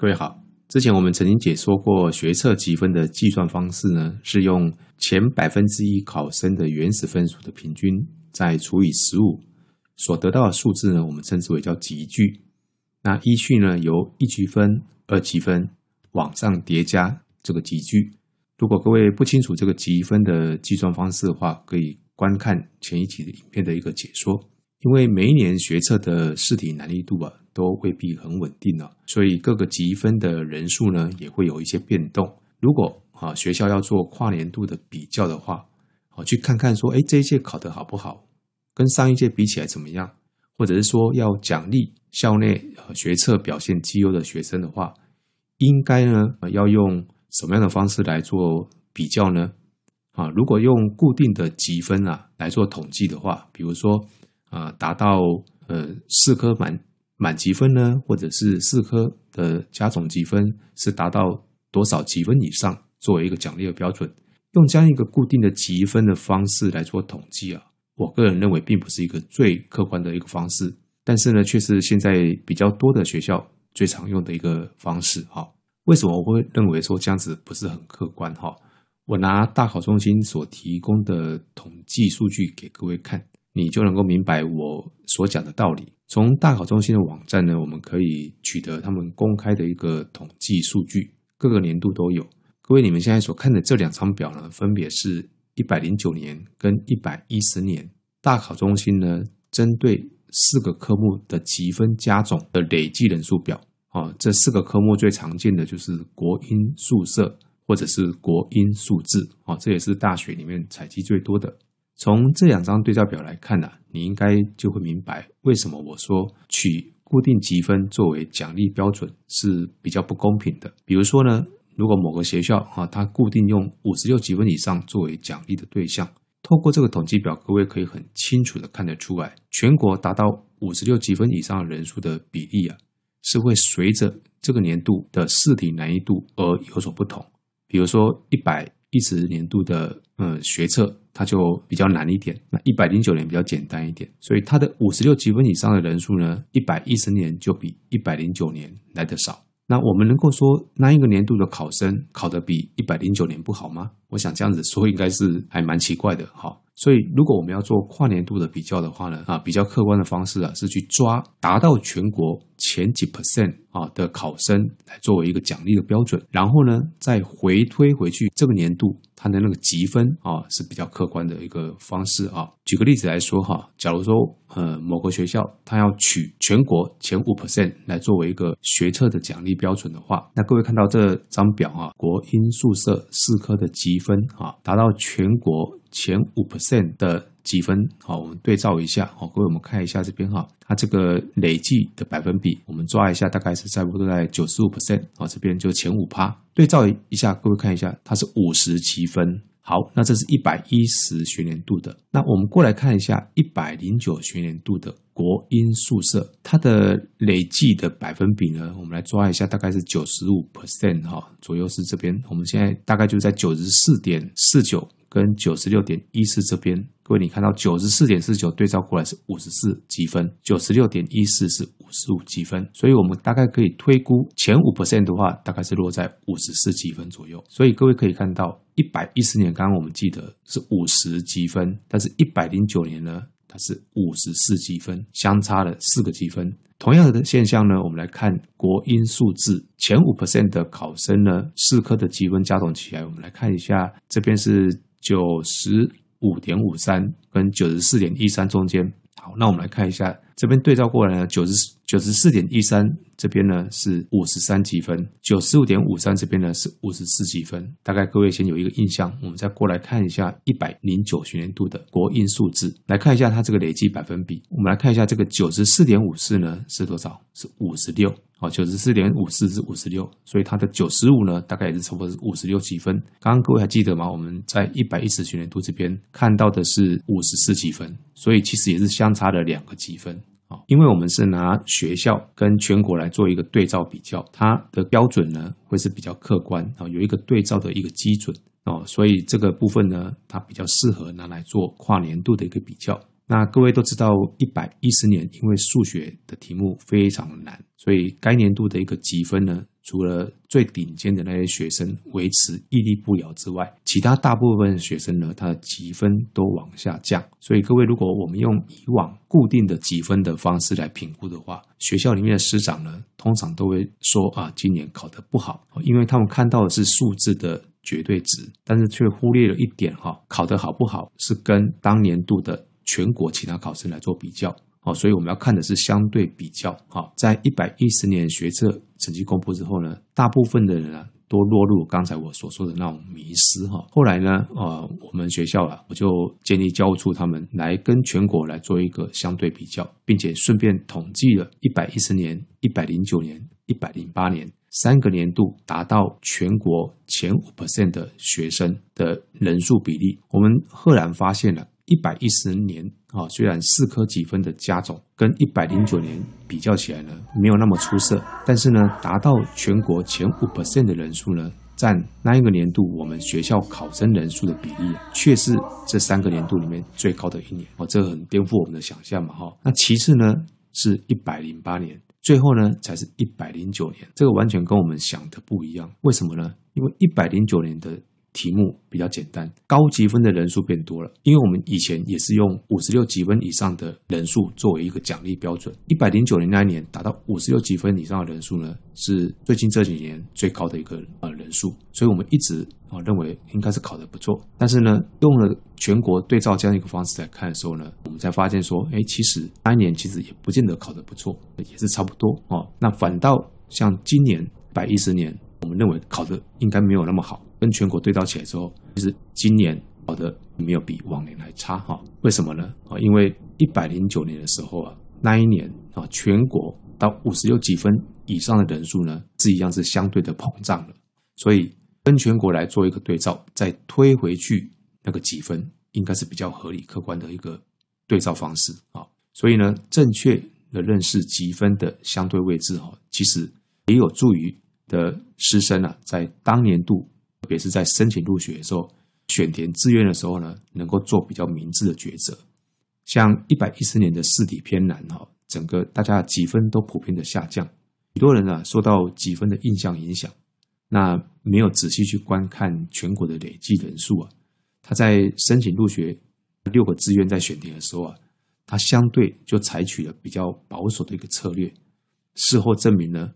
各位好，之前我们曾经解说过学测积分的计算方式呢，是用前百分之一考生的原始分数的平均，再除以十五，所得到的数字呢，我们称之为叫集聚。那依序呢，由一级分、二级分往上叠加这个集聚。如果各位不清楚这个积分的计算方式的话，可以观看前一集的影片的一个解说。因为每一年学测的试题难易度啊，都未必很稳定啊，所以各个级分的人数呢，也会有一些变动。如果啊学校要做跨年度的比较的话，好去看看说，哎，这一届考得好不好，跟上一届比起来怎么样？或者是说要奖励校内学测表现绩优的学生的话，应该呢要用什么样的方式来做比较呢？啊，如果用固定的积分啊来做统计的话，比如说。啊，达到呃四科满满级分呢，或者是四科的加总积分是达到多少级分以上，作为一个奖励的标准，用这样一个固定的积分的方式来做统计啊，我个人认为并不是一个最客观的一个方式，但是呢，却是现在比较多的学校最常用的一个方式哈。为什么我会认为说这样子不是很客观哈？我拿大考中心所提供的统计数据给各位看。你就能够明白我所讲的道理。从大考中心的网站呢，我们可以取得他们公开的一个统计数据，各个年度都有。各位，你们现在所看的这两张表呢，分别是一百零九年跟一百一十年大考中心呢，针对四个科目的积分加总的累计人数表。啊，这四个科目最常见的就是国英数社或者是国英数字。啊，这也是大学里面采集最多的。从这两张对照表来看呢、你应该就会明白为什么我说取固定积分作为奖励标准是比较不公平的。比如说呢，如果某个学校啊，它固定用五十六级分以上作为奖励的对象，透过这个统计表，各位可以很清楚的看得出来，全国达到五十六级分以上的人数的比例啊，是会随着这个年度的试题难易度而有所不同。比如说一百一十年度的呃学测。它就比较难一点，那一百零九年比较简单一点，所以它的五十六级分以上的人数呢，一百一十年就比一百零九年来的少。那我们能够说那一个年度的考生考得比一百零九年不好吗？我想这样子说应该是还蛮奇怪的哈。所以如果我们要做跨年度的比较的话呢，啊，比较客观的方式啊是去抓达到全国前几 percent 啊的考生来作为一个奖励的标准，然后呢再回推回去这个年度。它的那个级分啊是比较客观的一个方式啊。举个例子来说哈，假如说呃某个学校它要取全国前五 percent 来作为一个学测的奖励标准的话，那各位看到这张表啊，国英数社四科的积分啊达到全国前五 percent 的积分，好，我们对照一下，好，各位我们看一下这边哈，它这个累计的百分比，我们抓一下，大概是差不多在九十五 percent，啊，这边就前五趴，对照一下，各位看一下，它是五十积分，好，那这是一百一十学年度的，那我们过来看一下一百零九学年度的国英宿舍，它的累计的百分比呢，我们来抓一下，大概是九十五 percent，哈，左右是这边，我们现在大概就在九十四点四九。跟九十六点一四这边，各位你看到九十四点四九对照过来是五十四级分，九十六点一四是五十五级分，所以我们大概可以推估前五 percent 的话，大概是落在五十四级分左右。所以各位可以看到，一百一十年刚刚我们记得是五十积分，但是一百零九年呢，它是五十四级分，相差了四个积分。同样的现象呢，我们来看国英数字前五 percent 的考生呢，四科的积分加总起来，我们来看一下，这边是。九十五点五三跟九十四点一三中间，好，那我们来看一下这边对照过来呢，九十九十四点一三这边呢是五十三积分，九十五点五三这边呢是五十四积分。大概各位先有一个印象，我们再过来看一下一百零九学年度的国英数字，来看一下它这个累计百分比。我们来看一下这个九十四点五四呢是多少？是五十六。哦，九十四点五四是五十六，所以它的九十五呢，大概也是差不多是五十六积分。刚刚各位还记得吗？我们在一百一十学年度这边看到的是五十四积分，所以其实也是相差了两个积分。啊，因为我们是拿学校跟全国来做一个对照比较，它的标准呢会是比较客观啊，有一个对照的一个基准哦，所以这个部分呢，它比较适合拿来做跨年度的一个比较。那各位都知道，一百一十年因为数学的题目非常难，所以该年度的一个积分呢，除了最顶尖的那些学生维持屹立不摇之外，其他大部分学生呢，他的积分都往下降。所以各位，如果我们用以往固定的积分的方式来评估的话，学校里面的师长呢，通常都会说啊，今年考得不好，因为他们看到的是数字的绝对值，但是却忽略了一点哈，考得好不好是跟当年度的。全国其他考生来做比较，好，所以我们要看的是相对比较。哈，在一百一十年学测成绩公布之后呢，大部分的人啊都落入刚才我所说的那种迷失哈。后来呢，呃，我们学校啊，我就建议教务处他们来跟全国来做一个相对比较，并且顺便统计了一百一十年、一百零九年、一百零八年三个年度达到全国前五 percent 的学生的人数比例，我们赫然发现了。一百一十年啊，虽然四科几分的加总跟一百零九年比较起来呢，没有那么出色，但是呢，达到全国前五 percent 的人数呢，占那一个年度我们学校考生人数的比例，却是这三个年度里面最高的一年哦，这很颠覆我们的想象嘛哈。那其次呢，是一百零八年，最后呢，才是一百零九年，这个完全跟我们想的不一样。为什么呢？因为一百零九年的。题目比较简单，高级分的人数变多了，因为我们以前也是用五十六级分以上的人数作为一个奖励标准。一百零九年那一年达到五十六级分以上的人数呢，是最近这几年最高的一个呃人数，所以我们一直啊认为应该是考得不错。但是呢，用了全国对照这样一个方式来看的时候呢，我们才发现说，哎，其实那一年其实也不见得考得不错，也是差不多哦。那反倒像今年百一十年，我们认为考得应该没有那么好。跟全国对照起来之后，其实今年考的没有比往年还差哈。为什么呢？啊，因为一百零九年的时候啊，那一年啊，全国到五十六几分以上的人数呢，是一样是相对的膨胀了。所以跟全国来做一个对照，再推回去那个几分，应该是比较合理客观的一个对照方式啊。所以呢，正确的认识级分的相对位置哈，其实也有助于的师生啊，在当年度。特别是在申请入学的时候，选填志愿的时候呢，能够做比较明智的抉择。像一百一十年的试题偏难哈，整个大家的级分都普遍的下降，许多人啊受到级分的印象影响，那没有仔细去观看全国的累计人数啊，他在申请入学六个志愿在选填的时候啊，他相对就采取了比较保守的一个策略。事后证明呢，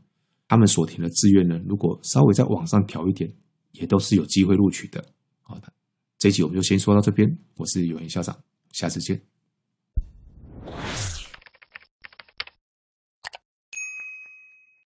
他们所填的志愿呢，如果稍微再往上调一点。也都是有机会录取的。好的，这一集我们就先说到这边。我是有言校长，下次见。